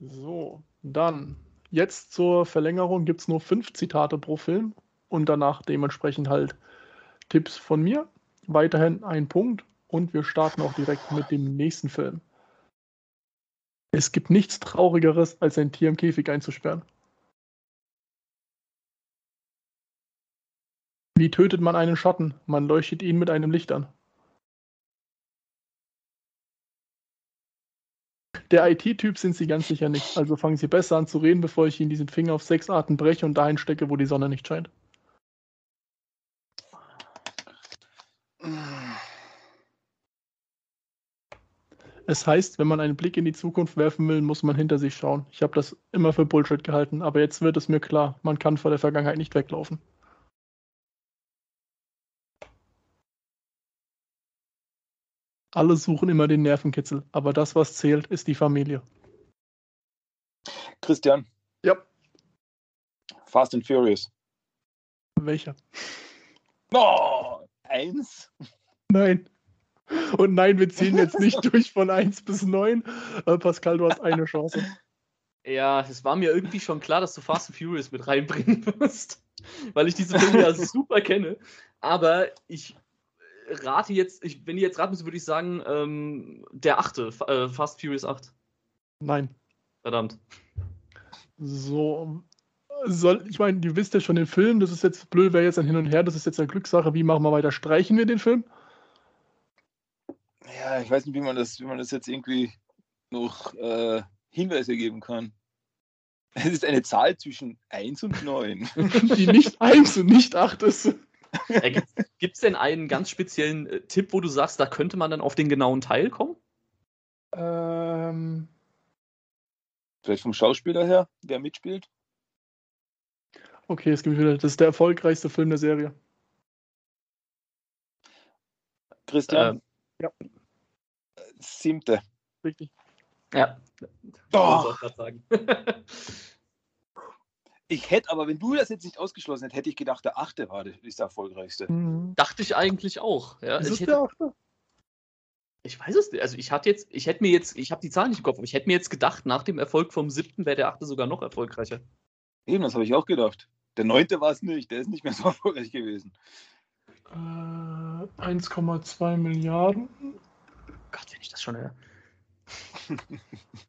So, dann. Jetzt zur Verlängerung gibt es nur fünf Zitate pro Film und danach dementsprechend halt Tipps von mir. Weiterhin ein Punkt und wir starten auch direkt mit dem nächsten Film. Es gibt nichts Traurigeres, als ein Tier im Käfig einzusperren. Wie tötet man einen Schatten? Man leuchtet ihn mit einem Licht an. Der IT-Typ sind Sie ganz sicher nicht, also fangen Sie besser an zu reden, bevor ich Ihnen diesen Finger auf sechs Arten breche und dahin stecke, wo die Sonne nicht scheint. Es heißt, wenn man einen Blick in die Zukunft werfen will, muss man hinter sich schauen. Ich habe das immer für Bullshit gehalten, aber jetzt wird es mir klar, man kann vor der Vergangenheit nicht weglaufen. Alle suchen immer den Nervenkitzel, aber das, was zählt, ist die Familie. Christian. Ja. Fast and Furious. Welcher? Oh, eins? Nein. Und nein, wir ziehen jetzt nicht durch von 1 bis 9. Äh, Pascal, du hast eine Chance. Ja, es war mir irgendwie schon klar, dass du Fast and Furious mit reinbringen wirst, weil ich diese Filme ja *laughs* super kenne. Aber ich rate jetzt, ich, wenn ich jetzt raten müsste, würde ich sagen, ähm, der achte, äh, Fast Furious 8. Nein. Verdammt. So, soll, ich meine, ihr wisst ja schon den Film, das ist jetzt blöd, wäre jetzt ein Hin und Her, das ist jetzt eine Glückssache. Wie machen wir weiter? Streichen wir den Film? Ja, ich weiß nicht, wie man das, wie man das jetzt irgendwie noch äh, Hinweise geben kann. Es ist eine Zahl zwischen 1 und 9. *laughs* Die nicht 1 und nicht 8 ist. Äh, Gibt es denn einen ganz speziellen äh, Tipp, wo du sagst, da könnte man dann auf den genauen Teil kommen? Ähm, Vielleicht vom Schauspieler her, wer mitspielt? Okay, es gibt wieder. Das ist der erfolgreichste Film der Serie. Christian? Ähm, ja. Siebte. Richtig. Ja. Doch. *laughs* ich hätte aber, wenn du das jetzt nicht ausgeschlossen hättest, hätte ich gedacht, der achte war der, ist der erfolgreichste. Mhm. Dachte ich eigentlich auch. Ja. Ist also ich, hätte, der achte? ich weiß es nicht. Also ich hatte jetzt, ich hätte mir jetzt, ich habe die Zahlen nicht im Kopf, aber ich hätte mir jetzt gedacht, nach dem Erfolg vom siebten wäre der achte sogar noch erfolgreicher. Eben, das habe ich auch gedacht. Der neunte war es nicht, der ist nicht mehr so *laughs* erfolgreich gewesen. Äh, 1,2 Milliarden. Gott, wenn ich das schon höre. *laughs*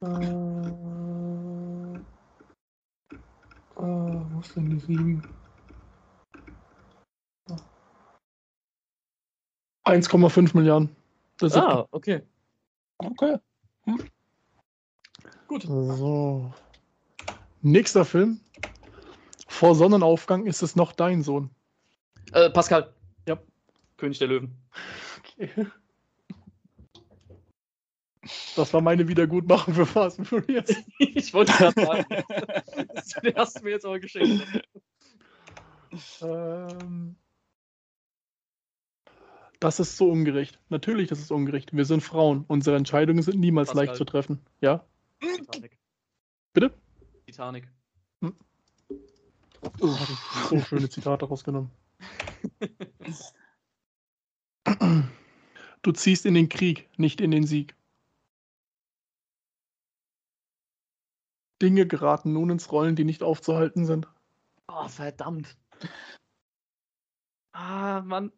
äh, äh, wo ist denn die 7? 1,5 Milliarden. Das ah, okay. Okay. Hm. Gut. So. Nächster Film. Vor Sonnenaufgang ist es noch dein Sohn. Äh, Pascal. Ja. König der Löwen. Okay. Das war meine Wiedergutmachung für Fast and Furious. *laughs* ich wollte gerade sagen. Den hast du mir jetzt aber geschenkt. Ähm, das ist so ungerecht. Natürlich, das ist ungerecht. Wir sind Frauen. Unsere Entscheidungen sind niemals Pascal. leicht zu treffen. Ja? Titanic. Bitte? Titanic. Hm. Oh, habe ich so schöne Zitate rausgenommen. *laughs* Du ziehst in den Krieg, nicht in den Sieg. Dinge geraten nun ins Rollen, die nicht aufzuhalten sind. Oh, verdammt. Ah, Mann.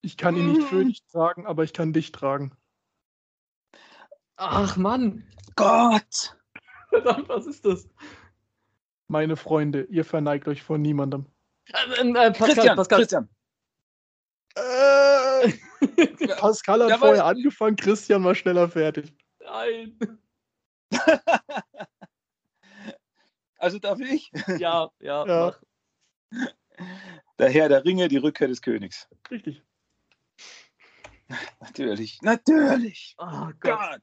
Ich kann ihn nicht für dich tragen, aber ich kann dich tragen. Ach, Mann. Gott. Verdammt, was ist das? Meine Freunde, ihr verneigt euch vor niemandem. Äh, äh, Pascal, Christian, Pascal. Christian. Äh, *laughs* Pascal hat ja, vorher angefangen, Christian war schneller fertig. Nein. *laughs* also darf ich? *laughs* Ja, ja. ja. Der Herr der Ringe, die Rückkehr des Königs. Richtig. Natürlich, natürlich. Oh Gott.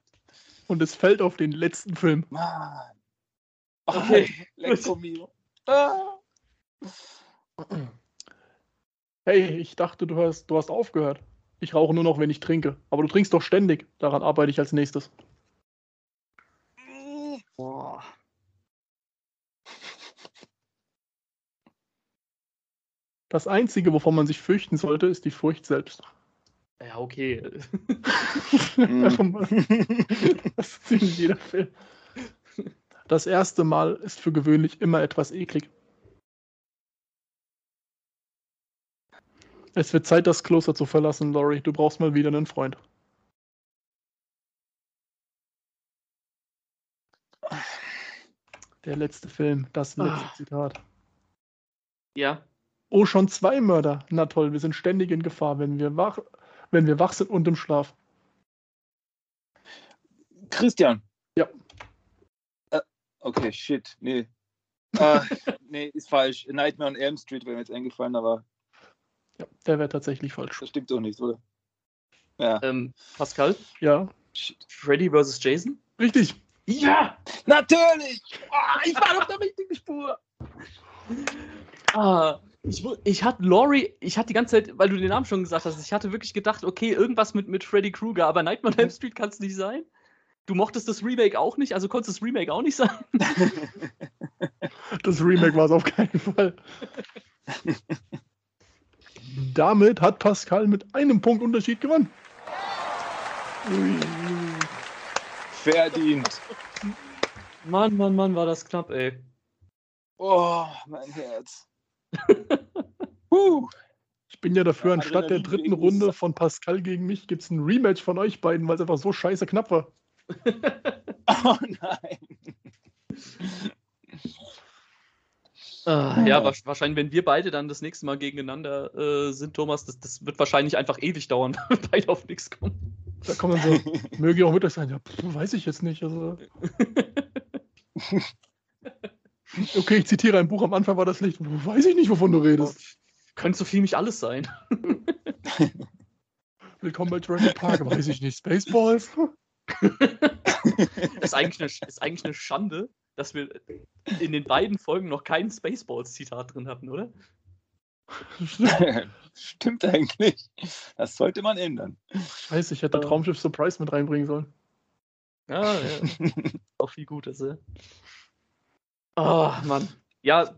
Und es fällt auf den letzten Film. Mann. Okay. *laughs* Lecco mio. Ah. Hey, ich dachte, du hast, du hast aufgehört. Ich rauche nur noch, wenn ich trinke. Aber du trinkst doch ständig. Daran arbeite ich als nächstes. Das Einzige, wovon man sich fürchten sollte, ist die Furcht selbst. Ja, okay. *laughs* das ist in jeder Film. Das erste Mal ist für gewöhnlich immer etwas eklig. Es wird Zeit, das Kloster zu verlassen, Laurie. Du brauchst mal wieder einen Freund. Der letzte Film, das letzte ah. Zitat. Ja. Oh, schon zwei Mörder. Na toll, wir sind ständig in Gefahr, wenn wir wach, wenn wir wach sind und im Schlaf. Christian. Ja. Äh, okay, shit. Nee. äh, *laughs* nee, ist falsch. Nightmare on Elm Street wäre mir jetzt eingefallen, aber. Ja, der wäre tatsächlich falsch. Das stimmt doch nicht, oder? Ja. Ähm, Pascal? Ja. Freddy vs. Jason? Richtig. Ja, natürlich! Oh, ich war auf der *laughs* richtigen Spur. Ah, ich, ich hatte Laurie, ich hatte die ganze Zeit, weil du den Namen schon gesagt hast, ich hatte wirklich gedacht, okay, irgendwas mit, mit Freddy Krueger, aber Nightmare on Elm Street kann es nicht sein. Du mochtest das Remake auch nicht, also konnte das Remake auch nicht sein. *laughs* das Remake war es auf keinen Fall. Damit hat Pascal mit einem Punkt Unterschied gewonnen. Verdient. Mann, Mann, Mann, war das knapp, ey. Oh, mein Herz. *laughs* Ich bin ja dafür, ja, anstatt der dritten Runde von Pascal gegen mich gibt es ein Rematch von euch beiden, weil es einfach so scheiße knapp war. *laughs* oh nein. Ah, ja, wahrscheinlich, wenn wir beide dann das nächste Mal gegeneinander äh, sind, Thomas, das, das, wird wahrscheinlich einfach ewig dauern, *laughs* wenn wir beide auf nichts kommen. Da kommen so, möge auch mit euch sein, ja, pff, weiß ich jetzt nicht. Also. Okay, ich zitiere ein Buch, am Anfang war das Licht, weiß ich nicht, wovon du redest. Könnte so viel mich alles sein. *laughs* Willkommen bei Jurassic Park, weiß ich nicht, Spaceballs? *laughs* ist, eigentlich eine, ist eigentlich eine Schande, dass wir in den beiden Folgen noch kein Spaceballs-Zitat drin hatten, oder? *laughs* Stimmt eigentlich. Das sollte man ändern. Scheiße, ich hätte Traumschiff Surprise mit reinbringen sollen. Ja, ja. Auch viel Gutes, ja. Oh, Mann. Ja,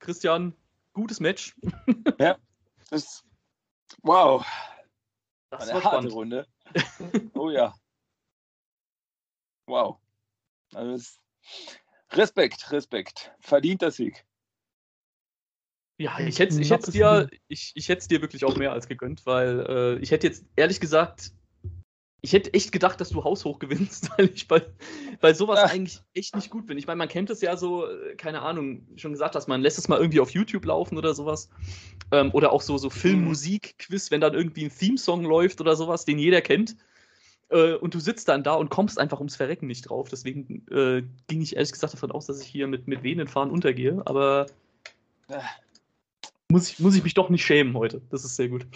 Christian, gutes Match. *laughs* ja, das. Wow. Das Eine war harte spannend. Runde. *laughs* Oh ja. Wow. Also Respekt, Respekt. Verdienter Sieg. Ja, ich hätte ich hätt's dir, ich, ich hätte dir wirklich auch mehr als gegönnt, weil äh, ich hätte jetzt ehrlich gesagt, ich hätte echt gedacht, dass du haushoch gewinnst, *laughs* weil ich bei, bei sowas Ach. eigentlich echt nicht gut bin. Ich meine, man kennt es ja so, äh, keine Ahnung, schon gesagt hast, man lässt es mal irgendwie auf YouTube laufen oder sowas. Ähm, oder auch so, so Film-Musik-Quiz, wenn dann irgendwie ein Theme-Song läuft oder sowas, den jeder kennt. Äh, und du sitzt dann da und kommst einfach ums Verrecken nicht drauf. Deswegen äh, ging ich ehrlich gesagt davon aus, dass ich hier mit, mit wehenden Fahren untergehe. Aber muss ich, muss ich mich doch nicht schämen heute. Das ist sehr gut.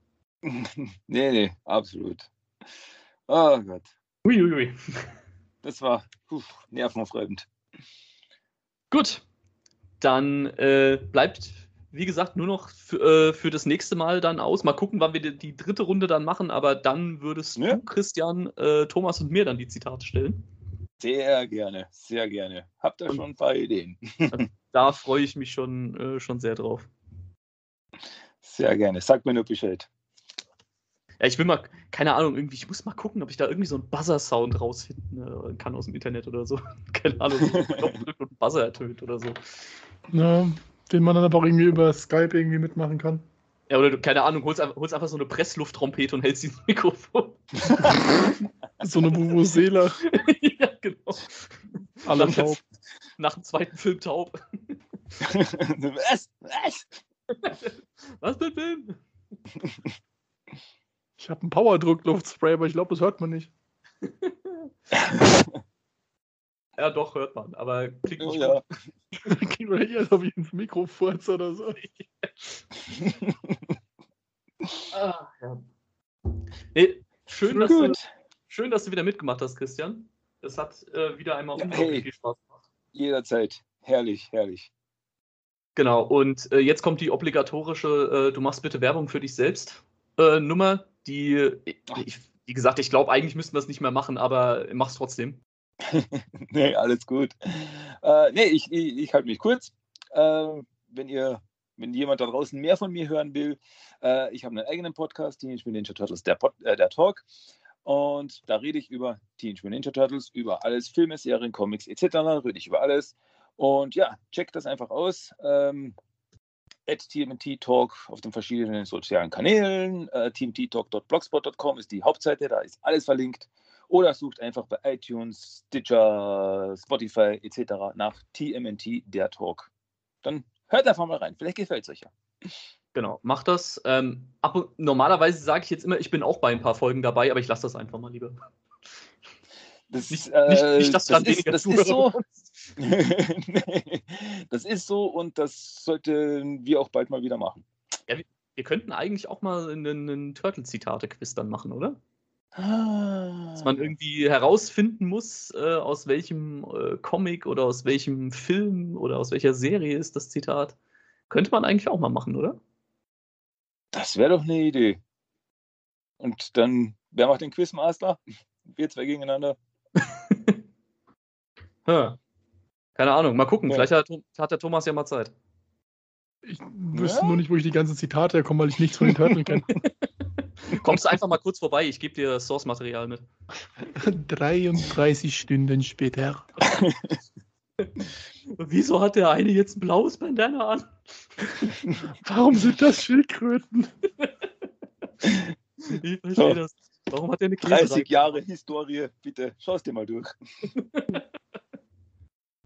*laughs* nee, nee, absolut. Oh Gott. Uiuiui. *laughs* Das war puh, nervenaufreibend. Gut. Dann äh, bleibt wie gesagt, nur noch für, äh, für, das nächste Mal dann aus. Mal gucken, wann wir die, die dritte Runde dann machen, aber dann würdest ja. du, Christian, äh, Thomas und mir dann die Zitate stellen. Sehr gerne, sehr gerne. Habt ihr schon ein paar Ideen? *laughs* da freue ich mich schon, äh, schon sehr drauf. Sehr gerne. Sag mir nur Bescheid. Ja, ich will mal, keine Ahnung, irgendwie, ich muss mal gucken, ob ich da irgendwie so einen Buzzer-Sound rausfinden äh, kann aus dem Internet oder so. *laughs* keine Ahnung, drückt und Buzzer ertönt oder so. Ja, den man dann aber auch irgendwie über Skype irgendwie mitmachen kann. Ja, oder du, keine Ahnung, holst, holst einfach so eine Presslufttrompete und hältst dieses *laughs* Mikrofon. *laughs* so eine Vuvuzela. ja, genau. Alle taub. Nach dem zweiten Film taub. was? Was? Was für ein Film? Ich habe einen Powerdruckluftspray, aber ich glaube, das hört man nicht. *laughs* Ja, doch, hört man, aber klingt nicht oh, ja. Klingt man eher so wie ins Mikro furzt oder so. *laughs* ah, ja. Nee, schön, dass du, schön, dass du wieder mitgemacht hast, Christian. Es hat äh, wieder einmal ja, unglaublich hey, viel Spaß gemacht. Jederzeit. Herrlich, herrlich. Genau, und äh, jetzt kommt die obligatorische, äh, du machst bitte Werbung für dich selbst äh, Nummer, die, ich, wie gesagt, ich glaube, eigentlich müssten wir es nicht mehr machen, aber mach's trotzdem. *laughs* nee, alles gut. Äh, nee, ich, ich, ich halte mich kurz. Äh, wenn ihr, wenn jemand da draußen mehr von mir hören will, äh, ich habe einen eigenen Podcast, Teenage Mutant Ninja Turtles, der, Pod, äh, der Talk. Und da rede ich über Teenage Mutant Ninja Turtles, über alles, Filme, Serien, Comics etc. Rede ich über alles. Und ja, checkt das einfach aus. Ähm, at TMT Talk auf den verschiedenen sozialen Kanälen. Äh, tmttalk.blogspot.com ist die Hauptseite, da ist alles verlinkt. Oder sucht einfach bei iTunes, Stitcher, Spotify etc. nach TMNT, der Talk. Dann hört einfach mal rein. Vielleicht gefällt es euch ja. Genau, macht das. Ähm, ab, normalerweise sage ich jetzt immer, ich bin auch bei ein paar Folgen dabei, aber ich lasse das einfach mal lieber. Das, nicht, äh, nicht, nicht, dass das, ist, das ist so. *laughs* das ist so und das sollten wir auch bald mal wieder machen. Ja, wir, könnten eigentlich auch mal einen, einen Turtle-Zitate-Quiz dann machen, oder? Ah. Dass man irgendwie herausfinden muss, äh, aus welchem äh, Comic oder aus welchem Film oder aus welcher Serie ist das Zitat. Könnte man eigentlich auch mal machen, oder? Das wäre doch eine Idee. Und dann, wer macht den Quizmaster? *laughs* Wir zwei gegeneinander. *laughs* Keine Ahnung, mal gucken. Ja. Vielleicht hat, hat, der Thomas ja mal Zeit. Ich wüsste ja? nur nicht, wo ich die ganzen Zitate herkomme, weil ich nichts von den Turtles kenne. *laughs* Kommst du einfach mal kurz vorbei, ich gebe dir Source-Material mit. *laughs* 33 Stunden später. *laughs* Wieso hat der eine jetzt ein blaues Bandana an? Warum sind das Schildkröten? Ich verstehe so. das. Warum hat er eine Käse 30 Jahre Historie, bitte, schau es dir mal durch.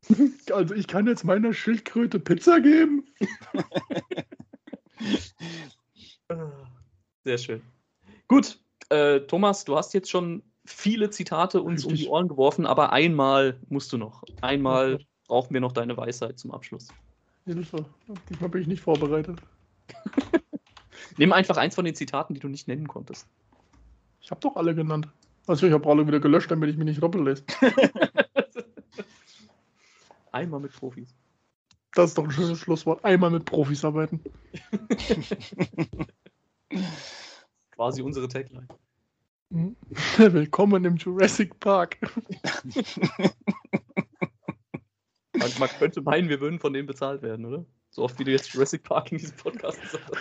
*laughs* Also ich kann jetzt meiner Schildkröte Pizza geben. *laughs* Sehr schön. Gut, äh, Thomas, du hast jetzt schon viele Zitate uns Richtig. um die Ohren geworfen, aber einmal musst du noch. Einmal brauchen wir noch deine Weisheit zum Abschluss. Hilfe, diesmal bin ich nicht vorbereitet. *laughs* Nimm einfach eins von den Zitaten, die du nicht nennen konntest. Ich habe doch alle genannt. Also ich habe alle wieder gelöscht, damit ich mich nicht doppelt lese. Einmal mit Profis. Das ist doch ein schönes Schlusswort. Einmal mit Profis arbeiten. *laughs* Quasi unsere Tagline. Mhm. *laughs* Willkommen im Jurassic Park. *laughs* man, man, könnte meinen, wir würden von denen bezahlt werden, oder? So oft wie du jetzt Jurassic Park in diesem Podcast sagst.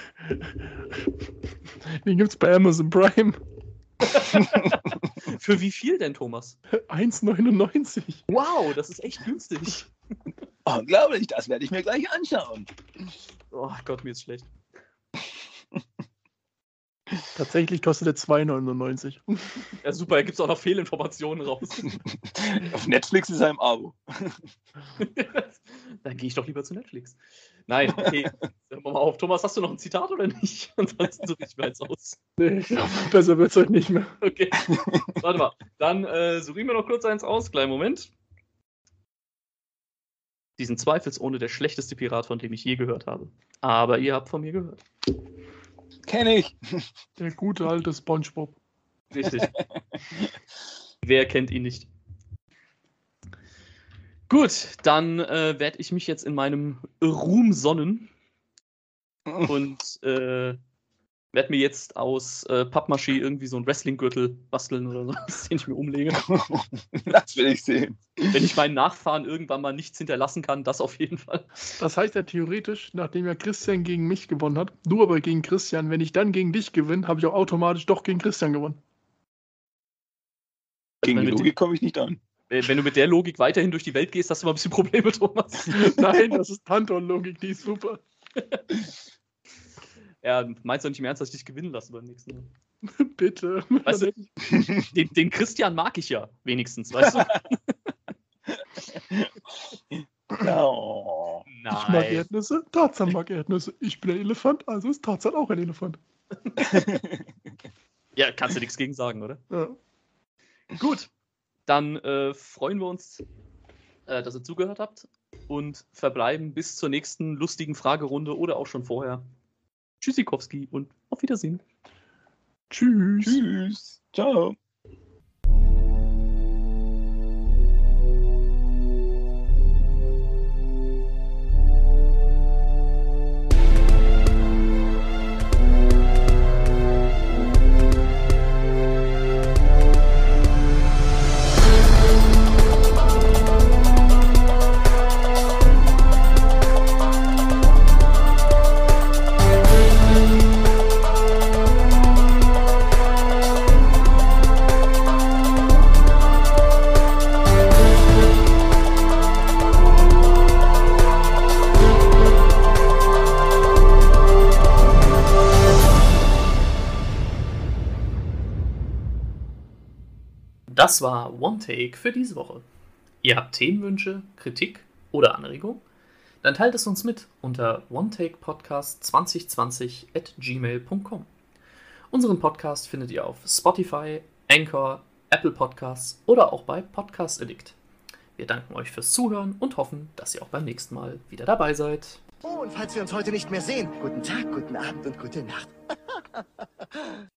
Den gibt's bei Amazon Prime. Für wie viel denn, Thomas? 1,99. Wow, das ist echt günstig. *laughs* Unglaublich, das werde ich mir gleich anschauen. Oh Gott, mir ist schlecht. *laughs* Tatsächlich kostet er 2,99. Ja, super, da gibt es auch noch Fehlinformationen raus. Auf Netflix ist er im Abo. *laughs* Dann gehe ich doch lieber zu Netflix. Nein, *laughs* okay. Hören wir mal auf. Thomas, hast du noch ein Zitat oder nicht? *laughs* Ansonsten suche ich mir eins aus. Nee, ich glaube, *laughs* besser wird es heute nicht mehr. Okay. Warte mal. Dann äh, suche ich mir noch kurz eins aus. Kleinen Moment. Diesen zweifelsohne der schlechteste Pirat, von dem ich je gehört habe. Aber ihr habt von mir gehört. Kenne ich. Der gute alte SpongeBob. Richtig. Wer kennt ihn nicht? Gut, dann äh, werde ich mich jetzt in meinem Ruhm sonnen und äh, werde mir jetzt aus äh, Pappmaché irgendwie so einen Wrestling-Gürtel basteln oder so, *laughs* den ich mir umlege. *laughs* das will ich sehen. Wenn ich meinen Nachfahren irgendwann mal nichts hinterlassen kann, das auf jeden Fall. Das heißt ja theoretisch, nachdem ja Christian gegen mich gewonnen hat, du aber gegen Christian, wenn ich dann gegen dich gewinne, habe ich auch automatisch doch gegen Christian gewonnen. Gegen die Logik komme ich nicht an. Wenn du mit der Logik weiterhin durch die Welt gehst, hast du mal ein bisschen Probleme, *laughs* Thomas. Nein, das ist Panton-Logik, die ist super. *laughs* Ja, meinst du nicht mehr ernst, dass ich dich gewinnen lasse beim nächsten Mal? *laughs* Bitte. Weißt du, den, den, Christian mag ich ja wenigstens, weißt du? No. Nein. Ich mag Erdnüsse, Tarzan mag Erdnüsse. Ich bin ein Elefant, also ist Tarzan auch ein Elefant. ja, kannst du nichts gegen sagen, oder? Ja. Gut, dann äh, freuen wir uns, äh, dass ihr zugehört habt und verbleiben bis zur nächsten lustigen Fragerunde oder auch schon vorher. Tschüssikowski und auf Wiedersehen. Tschüss. Tschüss. Ciao. Das war One Take für diese Woche. Ihr habt Themenwünsche, Kritik oder Anregungen? Dann teilt es uns mit unter onetakepodcast2020 at gmail.com. Unseren Podcast findet ihr auf Spotify, Anchor, Apple Podcasts oder auch bei Podcast Addict. Wir danken euch fürs Zuhören und hoffen, dass ihr auch beim nächsten Mal wieder dabei seid. Oh, und falls wir uns heute nicht mehr sehen, guten Tag, guten Abend und gute Nacht. *laughs*